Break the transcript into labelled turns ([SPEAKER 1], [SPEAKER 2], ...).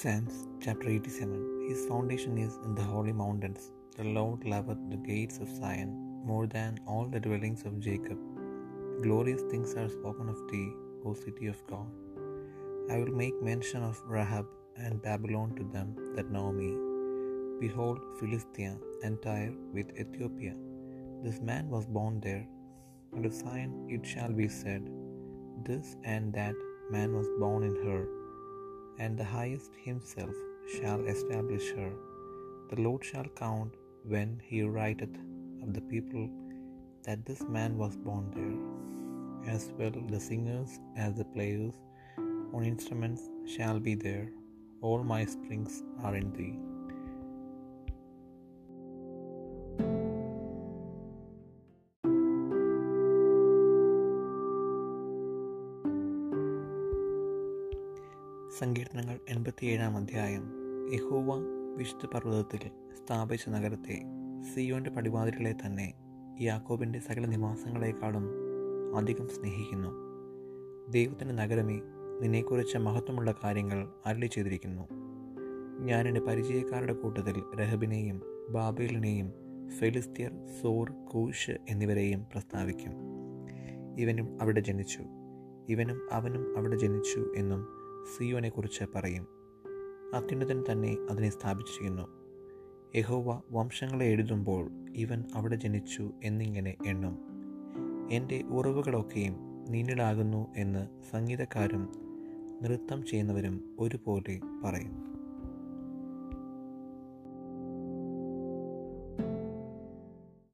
[SPEAKER 1] Psalms chapter 87 His foundation is in the holy mountains. The Lord loveth the gates of Zion more than all the dwellings of Jacob. Glorious things are spoken of thee, O city of God. I will make mention of Rahab and Babylon to them that know me. Behold, Philistia and Tyre with Ethiopia. This man was born there. And of Zion it shall be said, This and that man was born in her and the highest himself shall establish her. The Lord shall count when he writeth of the people that this man was born there. As well the singers as the players on instruments shall be there. All my springs are in thee. സങ്കീർത്തനങ്ങൾ എൺപത്തിയേഴാം അധ്യായം. യഹോവ വിശുദ്ധ പർവതത്തിൽ സ്ഥാപിച്ച നഗരത്തെ സിയോന്റെ പടിവാതിലുകളെ തന്നെ യാക്കോബിന്റെ സകല നിവാസങ്ങളെക്കാളും അധികം സ്നേഹിക്കുന്നു. ദൈവത്തിന്റെ നഗരമേ നിന്നെക്കുറിച്ച് മഹത്വമുള്ള കാര്യങ്ങൾ അരളി ചെയ്തിരിക്കുന്നു ഞാൻ എന്റെ പരിചയക്കാരുടെ കൂട്ടത്തിൽ രഹബിനെയും ബാബേലിനെയും ഫെലിസ്ത്യർ സോർ കൂഷ് എന്നിവരെയും പ്രസ്താവിക്കും. ഇവനും അവിടെ ജനിച്ചു. ഇവനും അവനും അവിടെ ജനിച്ചു എന്നും സിയോനെക്കുറിച്ച് പറയും. അത്യുന്നതൻ തന്നെ അതിനെ സ്ഥാപിച്ചിരിക്കുന്നു. യഹോവ വംശങ്ങളെ എഴുതുമ്പോൾ ഇവൻ അവിടെ ജനിച്ചു എന്നിങ്ങനെ എണ്ണും. എന്റെ ഉറവുകളൊക്കെയും നീണ്ടിടാകുന്നു എന്ന് സംഗീതക്കാരും നൃത്തം ചെയ്യുന്നവരും ഒരുപോലെ പറയും.